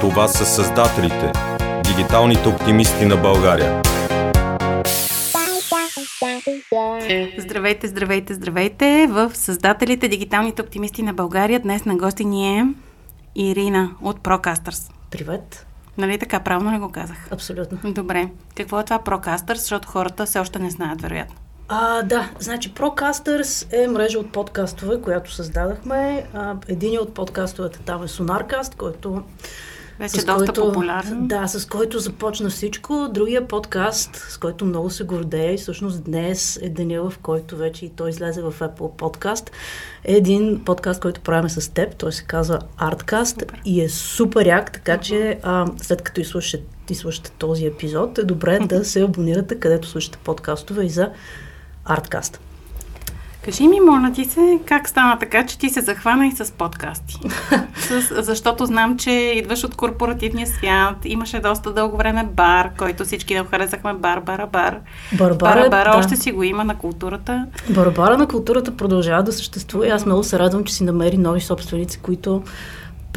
Това са създателите, дигиталните оптимисти на България. Здравейте, здравейте, здравейте! В Създателите, дигиталните оптимисти на България днес на гости ни е Ирина от Procasters. Привет. Нали така, правилно ли го казах? Абсолютно. Добре. Какво е това Procasters, защото хората все още не знаят, вероятно. А, да, значи Procasters е мрежа от подкастове, която създадахме. Един от подкастовете там е Sonarcast, който вече доста който, популярен. Да, с който започна всичко. Другия подкаст, с който много се гордея и всъщност днес е деня, в който вече и той излезе в Apple Podcast, е един подкаст, който правим с теб. Той се казва Artcast супер. и е супер як, така uh-huh. че а, след като изслушате, изслушате този епизод, е добре да се абонирате, където слушате подкастове и за Artcast. Кажи ми, моля ти се, как стана така, че ти се захвана и с подкасти? с, защото знам, че идваш от корпоративния свят, имаше доста дълго време бар, който всички да харесахме бар, бара, бар. Барбара, бара, да. още си го има на културата. Барбара на културата продължава да съществува и аз много се радвам, че си намери нови собственици, които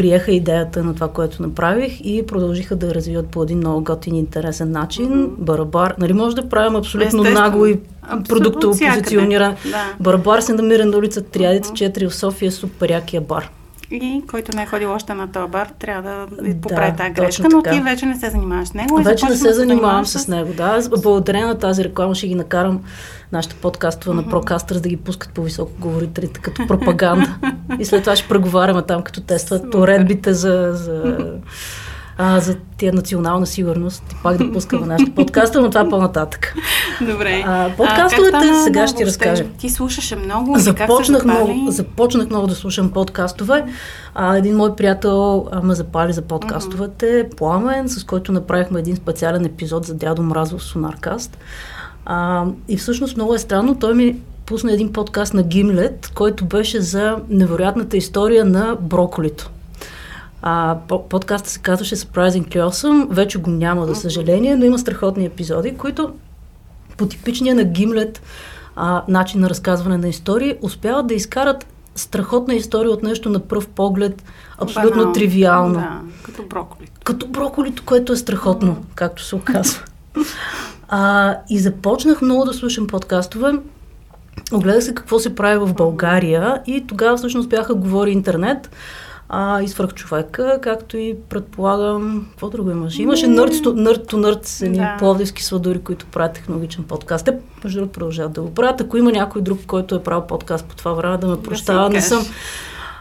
приеха идеята на това, което направих и продължиха да развиват по един много готин и интересен начин. Mm-hmm. Барабар, нали може да правим абсолютно Естествено. нагло и продуктово позициониране. Да. Барабар се намира на улица Триадица 4 в София, супер якия бар. И който не е ходил още на този бар, трябва да поправи да, тази грешка, но ти вече не се занимаваш с него. Вече не се занимавам с... с него, да. Благодарение на тази реклама ще ги накарам нашата подкастова на Procasters да ги пускат по високо говорителите като пропаганда. и след това ще преговаряме там, като тестват уредбите за, за а, за тия национална сигурност и пак да пускаме нашата подкаста, но това по-нататък. Добре. А, подкастовете а, сега ще ти разкажа. Ти слушаше много? Започнах, много, започнах много да слушам подкастове. А, един мой приятел а, ме запали за подкастовете, uh-huh. Пламен, с който направихме един специален епизод за дядо Мразов Сонаркаст. А, и всъщност много е странно, той ми пусна един подкаст на Гимлет, който беше за невероятната история на броколито. А, подкаста се казваше Surprising Awesome, вече го няма, за съжаление, но има страхотни епизоди, които по типичния на Гимлет а, начин на разказване на истории успяват да изкарат страхотна история от нещо на пръв поглед, абсолютно Банал. тривиално. Да, като броколито. Като броколито, което е страхотно, mm. както се оказва. а, и започнах много да слушам подкастове. Огледах се какво се прави в България и тогава всъщност бяха говори интернет а, и свръхчовека, както и предполагам, какво друго имаше? Имаше то нърд с едни да. пловдивски сладури, които правят технологичен подкаст. Те, между другото, продължават да го правят. Ако има някой друг, който е правил подкаст по това време, да ме прощава, да не съм,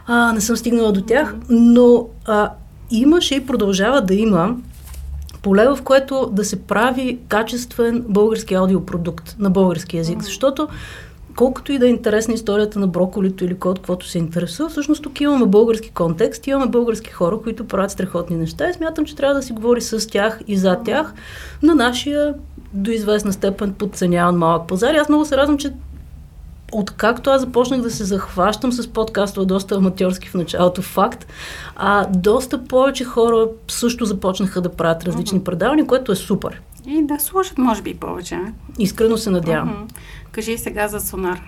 а, не съм стигнала до тях, но а, имаше и продължава да има поле, в което да се прави качествен български аудиопродукт на български язик, защото колкото и да е интересна историята на броколито или от каквото се интересува, всъщност тук имаме български контекст, имаме български хора, които правят страхотни неща и смятам, че трябва да си говори с тях и за тях на нашия до известна степен подценяван малък пазар. И аз много се радвам, че откакто аз започнах да се захващам с подкаства, доста аматьорски в началото факт, а доста повече хора също започнаха да правят различни предавания, което е супер. И да слушат, може би, повече. Искрено се надявам. Uh-huh. Кажи сега за Сонар.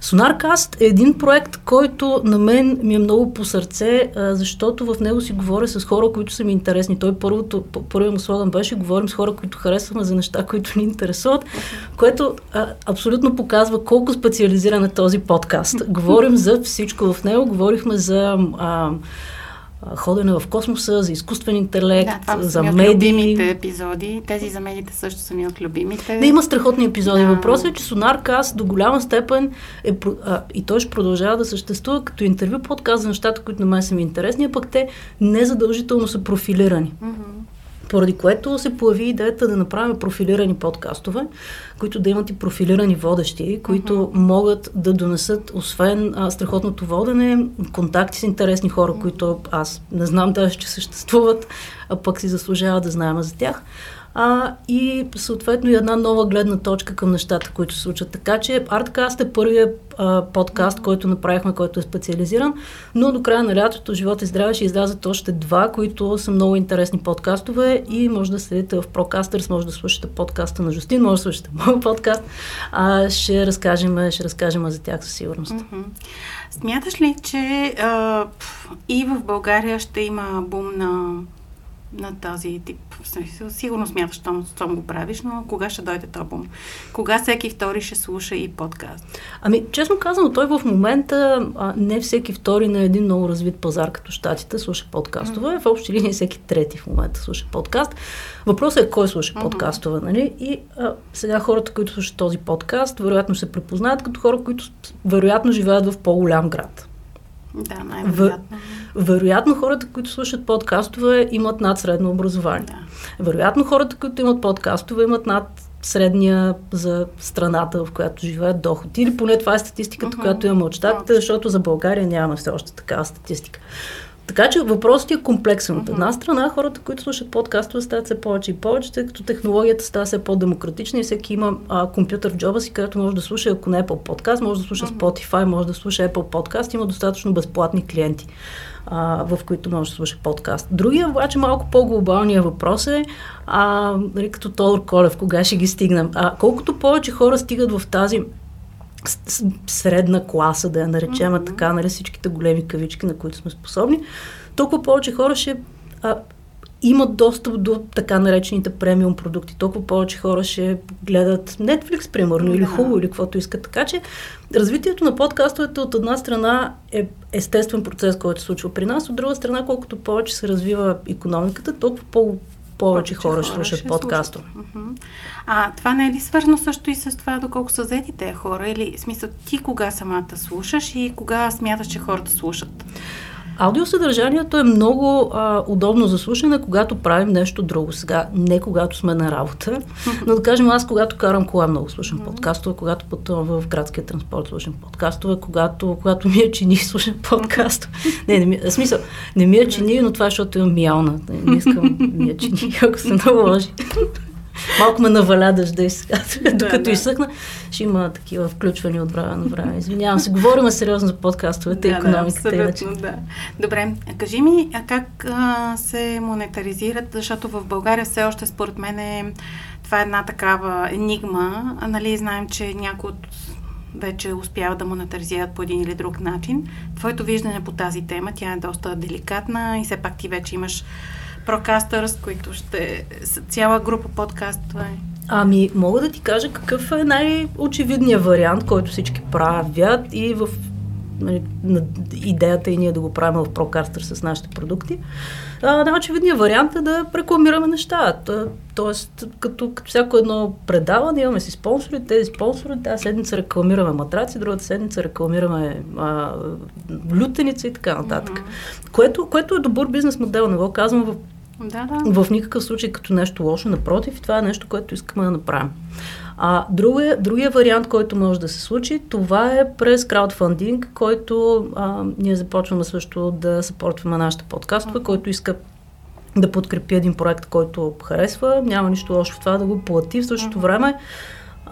Сонаркаст е един проект, който на мен ми е много по сърце, защото в него си говоря с хора, които са ми интересни. Той първото, първият му слоган беше говорим с хора, които харесваме за неща, които ни интересуват, което а, абсолютно показва колко специализиран е този подкаст. Говорим за всичко в него, говорихме за а, ходене в космоса, за изкуствен интелект, да, за медии. любимите епизоди. Тези за медиите също са ми от любимите. Да, има страхотни епизоди. Да. Въпросът е, че Сонаркаст до голяма степен е, а, и той ще продължава да съществува като интервю подкаст за нещата, които на мен са ми интересни, а пък те незадължително са профилирани. Mm-hmm. Поради което се появи идеята да направим профилирани подкастове, които да имат и профилирани водещи, които uh-huh. могат да донесат, освен а, страхотното водене, контакти с интересни хора, uh-huh. които аз не знам даже, че съществуват, а пък си заслужава да знаем за тях а, и съответно и една нова гледна точка към нещата, които се случват. Така че Artcast е първият а, подкаст, който направихме, който е специализиран, но до края на лятото Живот и здраве ще излязат още два, които са много интересни подкастове и може да следите в Procasters, може да слушате подкаста на Жустин, може да слушате моят подкаст. А, ще, разкажем, ще разкажем за тях със сигурност. Mm-hmm. Смяташ ли, че а, и в България ще има бум на на този тип? Сигурно смяташ, че щом го правиш, но кога ще дойде бум? Кога всеки втори ще слуша и подкаст? Ами, честно казано, той в момента а, не всеки втори на един много развит пазар като щатите слуша подкастове. Mm-hmm. В общи линии всеки трети в момента слуша подкаст. Въпросът е кой слуша mm-hmm. подкастове, нали? И а, сега хората, които слушат този подкаст, вероятно се препознаят като хора, които вероятно живеят в по-голям град. Да, най-вероятно. Вероятно хората, които слушат подкастове, имат над средно образование. Да. Вероятно хората, които имат подкастове, имат над средния за страната, в която живеят доход. Или поне това е статистиката, uh-huh. която имаме от щатите, защото за България нямаме все още такава статистика. Така че въпросът е комплексен. От една страна, хората, които слушат подкастове, стават все повече и повече, тъй като технологията става все по-демократична и всеки има а, компютър в джоба си, където може да слуша, ако не Apple подкаст, може да слуша Spotify, може да слуша Apple подкаст, има достатъчно безплатни клиенти, а, в които може да слуша подкаст. Другия, обаче, малко по-глобалния въпрос е, а, нали, като Тодор Колев, кога ще ги стигнем. А, колкото повече хора стигат в тази средна класа, да я наречем mm-hmm. така, нали, всичките големи кавички, на които сме способни, толкова повече хора ще а, имат достъп до така наречените премиум продукти. Толкова повече хора ще гледат Netflix, примерно, yeah. или хубаво, или каквото искат. Така че развитието на подкастовете от една страна е естествен процес, който се случва при нас, от друга страна, колкото повече се развива економиката, толкова по повече хора ще слушат подкаста. А това не е ли свързано също и с това, доколко са взети тези хора? Или смисъл ти кога самата слушаш и кога смяташ, че хората слушат? Аудиосъдържанието е много а, удобно за слушане, когато правим нещо друго. Сега, не когато сме на работа, но да кажем аз, когато карам кола, много слушам подкастове, когато пътувам в градския транспорт, слушам подкастове, когато, когато ми е чини, слушам подкастове. Не, не ми, в смисъл, не ми е чини, но това е, защото имам мялна. Не, не искам ми е чини, ако се наложи. Малко ме наваля дъжда и сега, докато да, изсъхна, ще има такива включвания от време на време. Извинявам се, говорим сериозно за подкастовете да, и економиката. Да, да. Добре, кажи ми, а как а, се монетаризират, защото в България все още според мен е това е една такава енигма. А, нали, знаем, че някои от вече успяват да монетаризират по един или друг начин. Твоето виждане по тази тема, тя е доста деликатна и все пак ти вече имаш Procasters, които ще... цяла група подкастове. Ами, мога да ти кажа какъв е най-очевидният вариант, който всички правят и в нали, на идеята и ние да го правим в Procaster с нашите продукти. най-очевидният вариант е да рекламираме неща. Тоест, като, като всяко едно предаване, имаме си спонсори, тези спонсори, тази седмица рекламираме матраци, другата седмица рекламираме а, лютеница и така нататък. Mm-hmm. Което, което е добър бизнес модел, не го казвам в да, да. В никакъв случай като нещо лошо, напротив, това е нещо, което искаме да направим. А другия, другия вариант, който може да се случи, това е през краудфандинг, който а, ние започваме също да съпортваме нашите подкастове, uh-huh. който иска да подкрепи един проект, който харесва. Няма нищо лошо в това да го плати. В същото uh-huh. време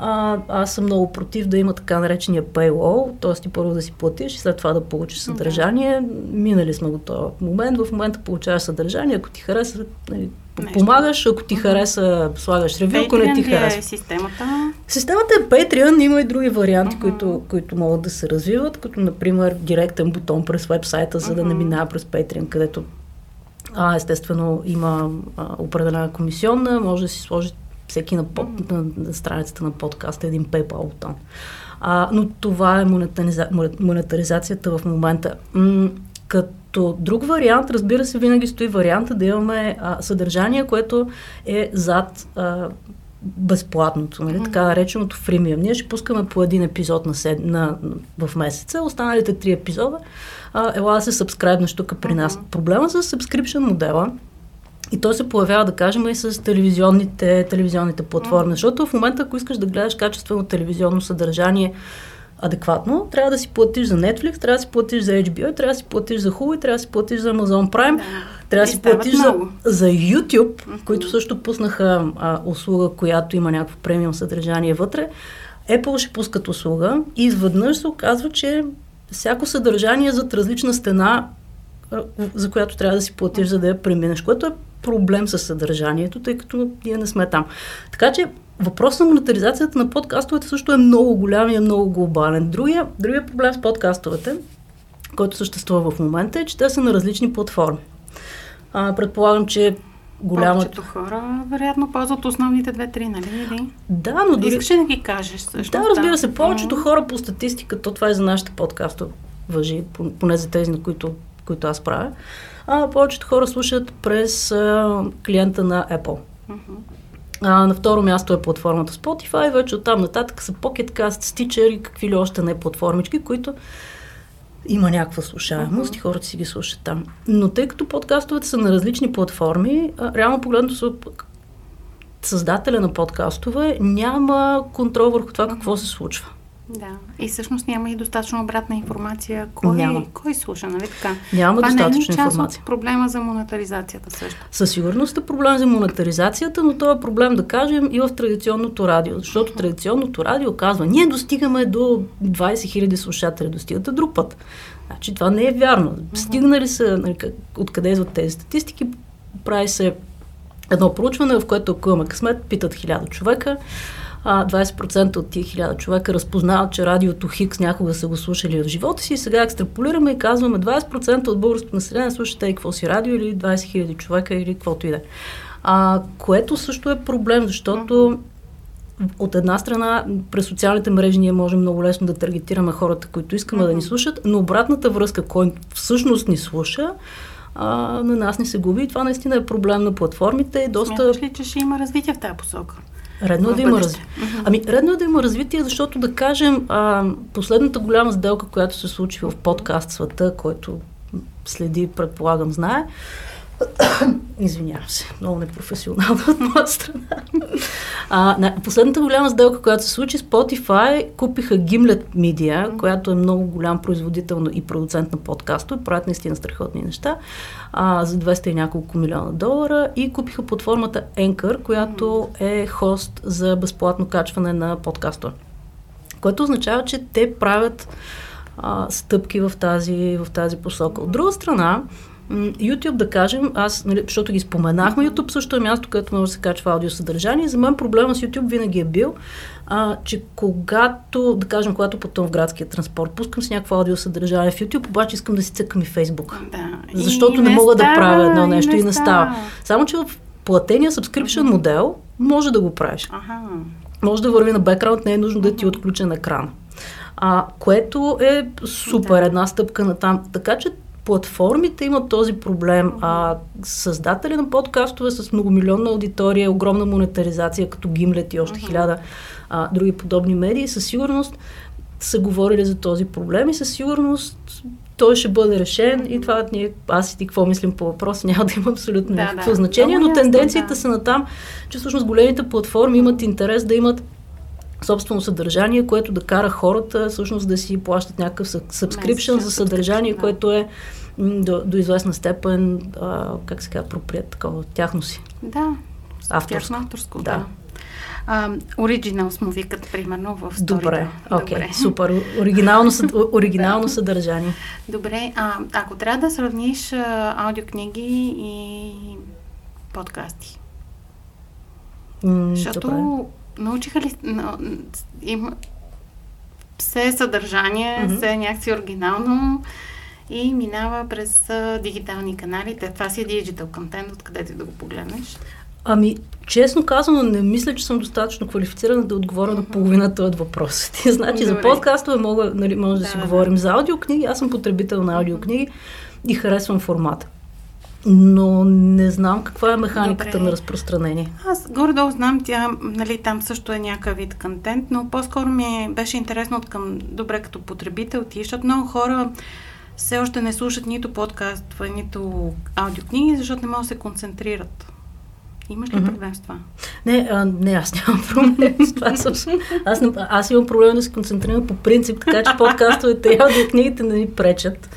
а, аз съм много против да има така наречения paywall, т.е. ти първо да си платиш и след това да получиш съдържание. Да. Минали сме го този момент. В момента получаваш съдържание, ако ти хареса, нали, помагаш, ако ти хареса, слагаш ревю, ако не ти хареса. Е системата? Системата е Patreon, има и други варианти, uh-huh. които, които могат да се развиват, като например директен бутон през вебсайта, за uh-huh. да не минава през Patreon, където а, естествено има а, определена комисионна, може да си сложи всеки на, под, на, на страницата на подкаста един PayPal бутон. А, но това е монетариза, монетаризацията в момента. М- като друг вариант, разбира се, винаги стои варианта да имаме а, съдържание, което е зад а, безплатното, нали? Mm-hmm. така нареченото фримиум. Ние ще пускаме по един епизод на сед... на... в месеца, останалите три епизода а, ела да се сабскрайбнеш тук при нас. Mm-hmm. Проблема с subscription модела и то се появява, да кажем, и с телевизионните, телевизионните платформи. Mm. Защото в момента, ако искаш да гледаш качествено телевизионно съдържание адекватно, трябва да си платиш за Netflix, трябва да си платиш за HBO, трябва да си платиш за Hulu, трябва да си платиш за Amazon Prime, да. трябва да си платиш за, за YouTube, mm-hmm. които също пуснаха а, услуга, която има някакво премиум съдържание вътре. Apple ще пускат услуга и изведнъж се оказва, че всяко съдържание е зад различна стена, за която трябва да си платиш, за да я преминеш, което е проблем с съдържанието, тъй като ние не сме там. Така че въпросът на монетаризацията на подкастовете също е много голям и е много глобален. Другия, другия проблем с подкастовете, който съществува в момента, е, че те са на различни платформи. А, предполагам, че голяма... Повечето хора, вероятно, ползват основните две-три, нали? Или? Да, но дори... Искаш да ги кажеш всъщност? Да, разбира се, повечето хора по статистика, то това и за нашите подкаста въжи, пон- поне за тези, на които, които аз правя, а, повечето хора слушат през а, клиента на Apple. Мгм. А, на второ място е платформата Spotify, вече оттам нататък са Pocket Cast, Stitcher и какви ли още не платформички, които има някаква слушаемост и хората си ги слушат там. Но тъй като подкастовете са на различни платформи, а, реално погледнато са създателя на подкастове няма контрол върху това какво се случва. Да. И всъщност няма и достатъчно обратна информация. Кой, Няма. кой слуша, нали така? Няма Това не е достатъчно част информация. от проблема за монетаризацията също? Със сигурност е проблем за монетаризацията, но това е проблем, да кажем, и в традиционното радио. Защото традиционното радио казва, ние достигаме до 20 000 слушатели, достигате друг път. Значи това не е вярно. Стигнали са, нали, откъде идват тези статистики, прави се едно проучване, в което ако имаме късмет, питат 1000 човека, а 20% от тия 1000 човека разпознават, че радиото Хикс някога са го слушали в живота си. Сега екстраполираме и казваме 20% от българското население слушате и какво си радио или 20 000 човека или каквото и да е. А, което също е проблем, защото от една страна, през социалните мрежи ние можем много лесно да таргетираме хората, които искаме да ни слушат, но обратната връзка, кой всъщност ни слуша, а, на нас не се губи. И това наистина е проблем на платформите. Доста Смяташ ли, че ще има развитие в тази посока? Редно е да има развитие. Ами, редно е да има развитие, защото да кажем, а, последната голяма сделка, която се случи в подкаст света, който следи, предполагам, знае, Извинявам се, много непрофесионално от моя страна. А, не, последната голяма сделка, която се случи, Spotify купиха Gimlet Media, която е много голям производител на- и продуцент на подкастове, правят наистина страхотни неща, а, за 200 и няколко милиона долара и купиха платформата Anchor, която е хост за безплатно качване на подкастове. Което означава, че те правят а, стъпки в тази, в тази посока. От друга страна, YouTube, да кажем, аз, нали, защото ги споменахме, YouTube също е място, където може да се качва аудиосъдържание. За мен проблема с YouTube винаги е бил, а, че когато, да кажем, когато пътувам в градския транспорт, пускам си някакво аудиосъдържание в YouTube, обаче искам да си цъкам и Facebook. Да. Защото И не, мога да става, правя едно и нещо и не става. Само, че в платения subscription модел може да го правиш. Аха. Може да върви на бекграунд, не е нужно да ти е отключен екран. А, което е супер, Да. една стъпка на там. Така че платформите имат този проблем. А създатели на подкастове с многомилионна аудитория, огромна монетаризация, като Gimlet и още хиляда а, други подобни медии, със сигурност са говорили за този проблем и със сигурност той ще бъде решен и това ние, аз и ти какво мислим по въпроса, няма да има абсолютно Да, никакво да. значение, но ясно, тенденциите да. са на там, че всъщност големите платформи имат интерес да имат собствено съдържание, което да кара хората всъщност да си плащат някакъв subscription за съдържание, което е до, до известна степен, а, как се казва, проприят такова, тяхно си. Да. Авторско. Тяхно авторско, Да. да. А, Originals му викат, примерно, в сторите. Добре, окей, Добре. супер. Оригинално, съд- оригинално съдържание. Добре, а, ако трябва да сравниш а, аудиокниги и подкасти, М, защото добре. Научиха ли, на, има все съдържание, Мгм. все някакси оригинално и минава през а, дигитални канали. Те, това си е диджитал контент, откъдето и да го погледнеш. Ами, честно казано, не мисля, че съм достатъчно квалифицирана да отговоря на половината от въпросите. значи, за Добре. подкастове мога, нали, може да, Да, си да. говорим за аудиокниги. Аз съм потребител на аудиокниги и харесвам формата. Но не знам каква е механиката Добре. на разпространение. Аз горе-долу знам, тя, нали, там също е някакъв вид контент, но по-скоро ми е- беше интересно от към, добре като потребител ти, защото много хора все още не слушат нито подкаст, нито аудиокниги, защото не могат да се концентрират. Имаш ли Мгм. проблем с това? Не, а, не, аз нямам проблем с това. също. Аз, не- аз имам проблем да се концентрирам по принцип, така че подкастовете и аудиокнигите не ми пречат.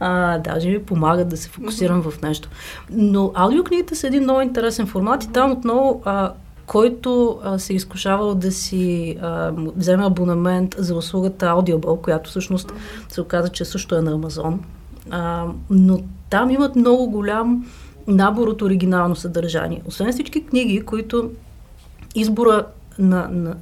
А, даже ми помагат да се фокусирам в нещо. Но аудиокнигите са един много интересен формат и там отново а, който а, се изкушавал да си а, вземе абонамент за услугата Audible, която всъщност се оказа, че също е на Амазон. А, но там имат много голям набор от оригинално съдържание. Освен всички книги, които избора на, на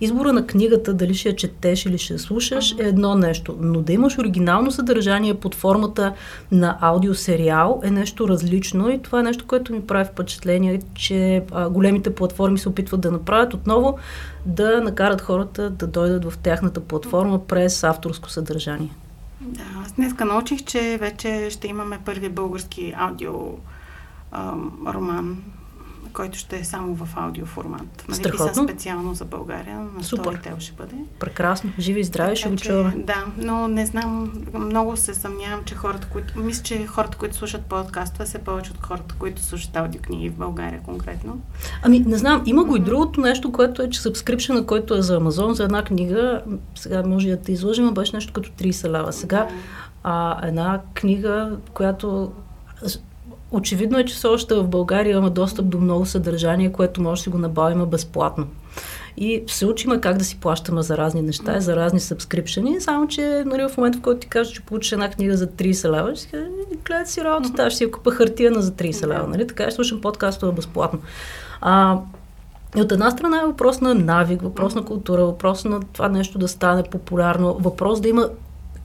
Избора на книгата, дали ще я четеш или ще я слушаш, е едно нещо. Но да имаш оригинално съдържание под формата на аудиосериал е нещо различно и това е нещо, което ми прави впечатление, че а, големите платформи се опитват да направят отново да накарат хората да дойдат в тяхната платформа през авторско съдържание. Да, аз днеска научих, че вече ще имаме първи български аудио ам, роман който ще е само в аудиоформат. Нали, Страхотно. специално за България. На Супер. Storytel ще бъде. Прекрасно. Живи и здрави, ще го чуваме. Да, но не знам, много се съмнявам, че хората, които... Мисля, че хората, които слушат подкаста, са повече от хората, които слушат аудиокниги в България конкретно. Ами, не знам, има го и другото нещо, което е, че сабскрипшена, който е за Амазон, за една книга, сега може да те излъжим, беше нещо като 30 лева. Сега да. а, една книга, която Очевидно е, че все още в България имаме достъп до много съдържание, което може да си го набавим безплатно. И се учим как да си плащаме за разни неща, за разни сабскрипшени, само че нали, в момента, в който ти кажеш, че получиш една книга за 30 лева, ще си кажеш, гледай си работата, ще си я купа хартияна за 30 лева, нали? така ще слушам подкастове безплатно. А, и от една страна е въпрос на навик, въпрос на култура, въпрос на това нещо да стане популярно, въпрос да има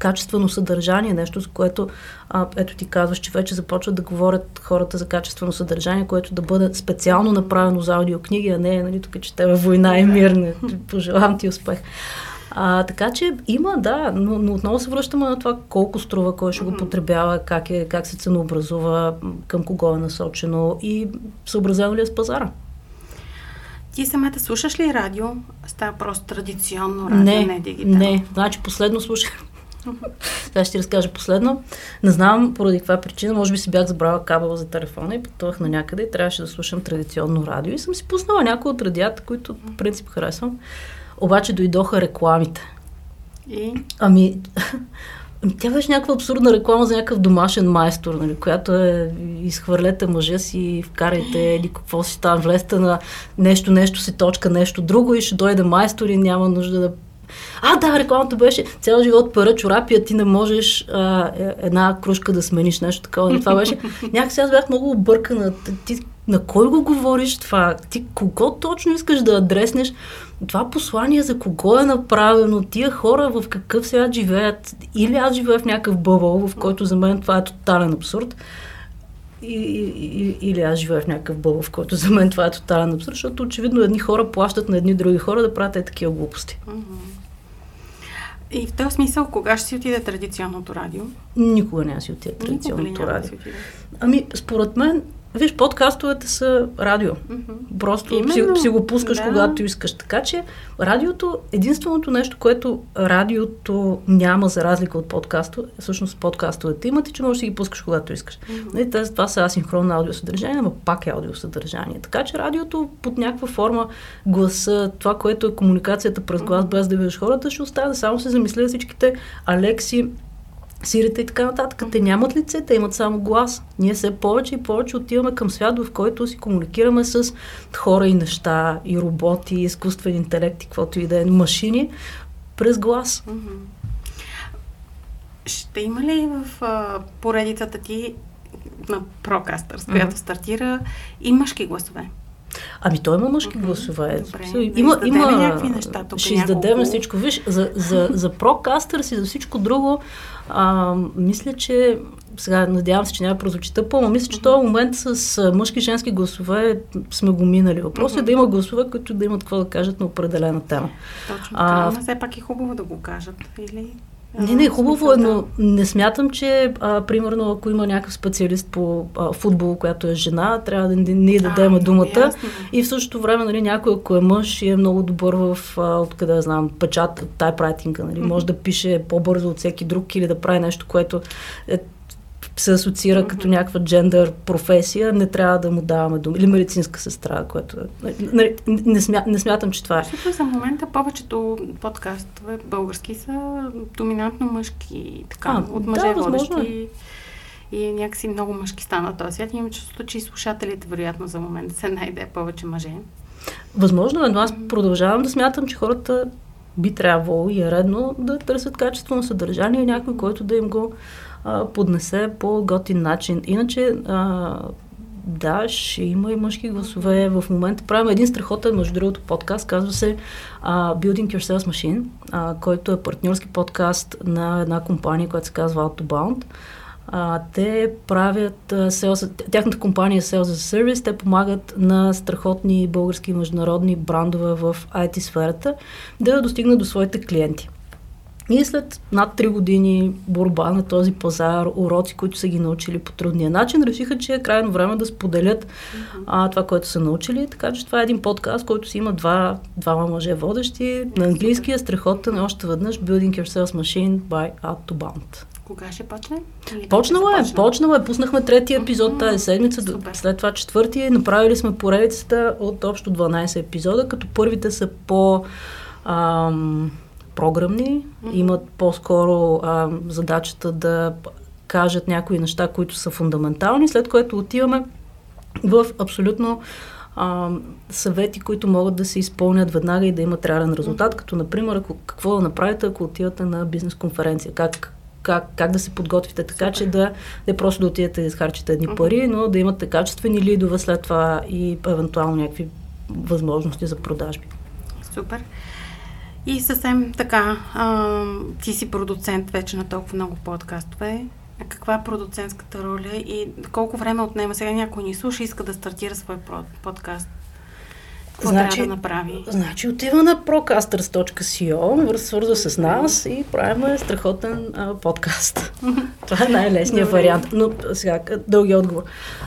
качествено съдържание, нещо, за което, а, ето ти казваш, че вече започват да говорят хората за качествено съдържание, което да бъде специално направено за аудиокниги, а не, нали, тук че те война и мир, не, пожелавам ти успех. А, така че има, да, но, но отново се връщаме на това колко струва, кой ще го потребява, как, е, как се ценообразува, към кого е насочено и съобразено ли е с пазара. Ти самата слушаш ли радио? Става просто традиционно радио, не, не дигитално? Не, значи последно слушах сега ще ти разкажа последно. Не знам поради каква причина, може би си бях забрала кабела за телефона и пътувах на някъде и трябваше да слушам традиционно радио и съм си пуснала някои от радията, които по принцип харесвам. Обаче дойдоха рекламите. И? Ами, тя беше някаква абсурдна реклама за някакъв домашен майстор, нали, която е изхвърлете мъжа си, вкарайте или какво си там, влезте на нещо, нещо си точка, нещо друго и ще дойде майстор и няма нужда да а, да, рекламата беше цял живот пара чорапи, а ти не можеш а, е, една кружка да смениш, нещо такова. И това беше. Някакси аз бях много объркана. Ти на кой го говориш това? Ти кого точно искаш да адреснеш? Това послание за кого е направено? Тия хора в какъв свят живеят? Или аз живея в някакъв бъбъл, в който за мен това е тотален абсурд. И, и, или аз живея в някакъв бъбъл, в който за мен това е тотален абсурд, защото очевидно едни хора плащат на едни други хора да правят такива глупости. Mm-hmm. И в този смисъл, кога ще си отиде традиционното радио? Никога не си отиде традиционното радио. Ами, според мен, Виж, подкастовете са радио. Mm-hmm. Просто Именно, си, си го пускаш, да. когато искаш. Така че радиото, единственото нещо, което радиото няма за разлика от подкаста, всъщност подкастовете имат и че можеш да ги пускаш, когато искаш. Mm-hmm. Тези, това са асинхронно аудиосъдържание, но пак е аудиосъдържание. Така че радиото под някаква форма гласа, това, което е комуникацията през глас, без да виждаш хората, ще остане. Само се замисля всичките Алекси, сирите и така нататък. Те нямат лице, те имат само глас. Ние все повече и повече отиваме към свят, в който си комуникираме с хора и неща, и роботи, и изкуствен интелект, и каквото и да е, машини, през глас. Ще има ли в а, поредицата ти на Procasters, която стартира, и мъжки гласове? Ами той има мъжки mm-hmm. гласове. Добре, има, да има някакви неща. Тук ще издадем всичко. Виж, за, за, за Procasters и за всичко друго, а, мисля, че сега надявам се, че няма прозвучи тъпо, но мисля, че mm-hmm. този момент с мъжки и женски гласове сме го минали. Въпросът mm-hmm. е да има гласове, които да имат какво да кажат на определена тема. Точно а, но все пак е хубаво да го кажат. Или не, не, хубаво е, но не смятам, че а, примерно ако има някакъв специалист по а, футбол, която е жена, трябва да ние да дадем думата. Ясно. И в същото време, нали, някой, ако е мъж и е много добър в, а, откъде знам, печат, тайпрайтинга, нали, може да пише по-бързо от всеки друг или да прави нещо, което е се асоциира като някаква джендър професия, не трябва да му даваме дума. Или медицинска сестра, което е. Не, не, смя, не смятам, че това е. Защото за момента повечето подкастове български са доминантно мъжки, така, а, от мъже да, водещи. Е. И някакси много мъжки стана този свят. Имам чувството, че и слушателите, вероятно, за момента се найде повече мъже. Възможно е, но аз продължавам да смятам, че хората би трябвало и е редно да търсят качествено съдържание, някой, който да им го поднесе по готин начин. Иначе а, да, ще има и мъжки гласове. В момента правим един страхотен, между другото, подкаст, казва се uh, Building Your Sales Machine, uh, който е партньорски подкаст на една компания, която се казва Autobound. А, те правят sales, тяхната компания е Sales as a Service, те помагат на страхотни български международни брандове в IT сферата да достигнат до своите клиенти. И след над 3 години борба на този пазар, уроци, които са ги научили по трудния начин, решиха, че е крайно време да споделят mm-hmm. а, това, което са научили. Така че това е един подкаст, който си има два, двама мъже водещи. На английски е страхотен още веднъж Building Your Sales Machine by to Bound. Кога ще почне? Почнала е, почнала е. Пуснахме третия епизод mm-hmm. тази седмица, Супер. след това четвъртия. Направили сме поредицата от общо 12 епизода, като първите са по... Ам, програмни, mm-hmm. имат по-скоро а, задачата да кажат някои неща, които са фундаментални, след което отиваме в абсолютно а, съвети, които могат да се изпълнят веднага и да имат реален резултат, като например ако, какво да направите, ако отивате на бизнес конференция, как, как, как да се подготвите така, Супер. че да не просто да отидете да изхарчите едни пари, но да имате качествени лидове след това и евентуално някакви възможности за продажби. Супер. И съвсем така, а, ти си продуцент вече на толкова много подкастове. Каква е продуцентската роля и колко време отнема? Сега някой ни слуша и иска да стартира свой подкаст. Какво значи, трябва да направи? Значи отива на procasters.co, свързва с нас и правим страхотен а, подкаст. Това е най-лесният вариант. Но сега, дълги отговор.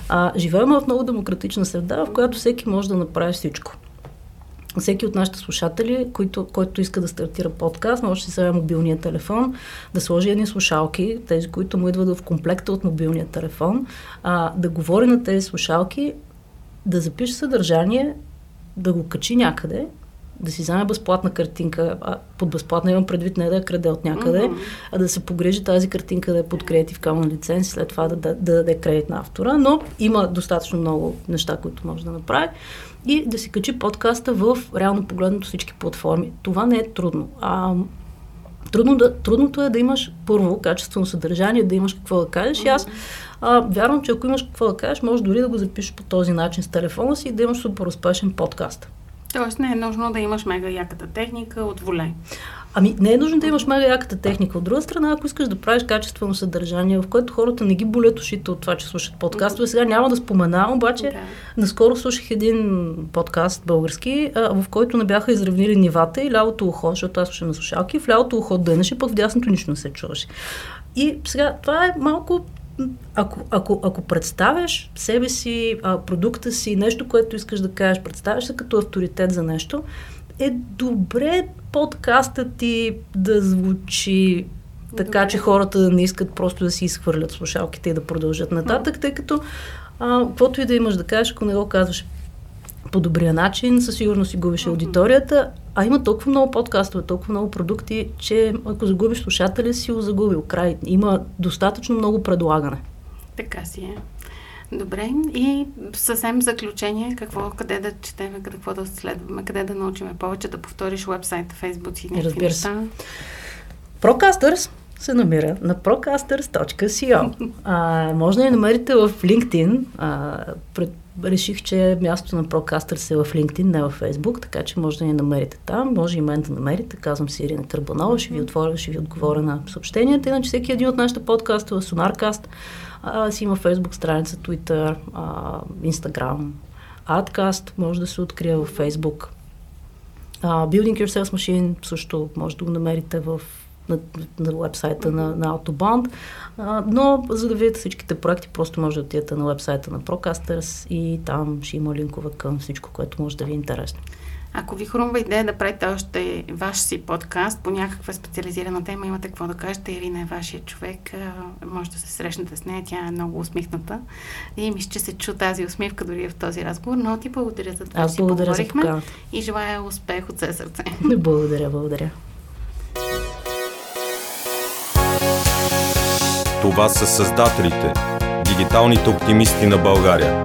А, живеем в много демократична среда, в която всеки може да направи всичко всеки от нашите слушатели, който, който иска да стартира подкаст, може да си вземе мобилния телефон, да сложи едни слушалки, тези, които му идват в комплекта от мобилния телефон, а, да говори на тези слушалки, да запише съдържание, да го качи някъде, да си вземе безплатна картинка, а под безплатна имам предвид не да я краде от някъде, mm-hmm. а да се погрежи тази картинка да е под Creative Commons лиценз, след това да, да, да даде кредит на автора, но има достатъчно много неща, които може да направи и да си качи подкаста в реално погледнато всички платформи. Това не е трудно. А, трудно да, трудното е да имаш първо качествено съдържание, да имаш какво да кажеш. Mm-hmm. И аз а, вярвам, че ако имаш какво да кажеш, можеш дори да го запишеш по този начин с телефона си и да имаш супер успешен подкаст. Тоест не е нужно да имаш мега яката техника от воле. Ами не е нужно да имаш мега яката техника. От друга страна, ако искаш да правиш качествено съдържание, в което хората не ги болят ушите от това, че слушат подкастове, сега няма да спомена, обаче да. наскоро слушах един подкаст български, а, в който не бяха изравнили нивата и лявото ухо, защото аз слушам на слушалки, в лявото ухо дънеше, пък в дясното нищо не се чуваше. И сега това е малко ако, ако, ако представяш себе си, а, продукта си, нещо, което искаш да кажеш, представяш се като авторитет за нещо, е добре подкастът ти да звучи така, добре. че хората да не искат просто да си изхвърлят слушалките и да продължат нататък, тъй като а, каквото и да имаш да кажеш, ако не го казваш по добрия начин, със сигурност си губиш аудиторията, а има толкова много подкастове, толкова много продукти, че ако загубиш слушателя, си го загубил. Край. Има достатъчно много предлагане. Така си е. Добре, и съвсем заключение, какво, къде да четем, какво да следваме, къде да научим повече, да повториш вебсайта, фейсбук и Разбира се. Procasters се намира на procasters.co. А, може да я намерите в LinkedIn. А, пред, реших, че мястото на Procasters е в LinkedIn, не в Facebook, така че може да ни намерите там. Може и мен да намерите. Казвам си Ирина Карбанова, ще ви отворя, ще ви отговоря на съобщенията. Иначе всеки един от нашите подкаста е Sonarcast а, си има Facebook страница, Twitter, а, Instagram, Adcast може да се открие в Facebook. А, Building Your Sales Machine също може да го намерите в на, на вебсайта на, на Autoband. А, но за да видите всичките проекти, просто може да отидете на вебсайта на Procasters и там ще има линкове към всичко, което може да ви е интересно. Ако ви хрумва идея да правите още ваш си подкаст по някаква специализирана тема, имате какво да кажете, Ирина е вашия човек, може да се срещнете с нея, тя е много усмихната и мисля, че се чу тази усмивка дори в този разговор, но ти благодаря за това, Аз благодаря си за и желая успех от все сърце. Благодаря, благодаря. Това са създателите, дигиталните оптимисти на България.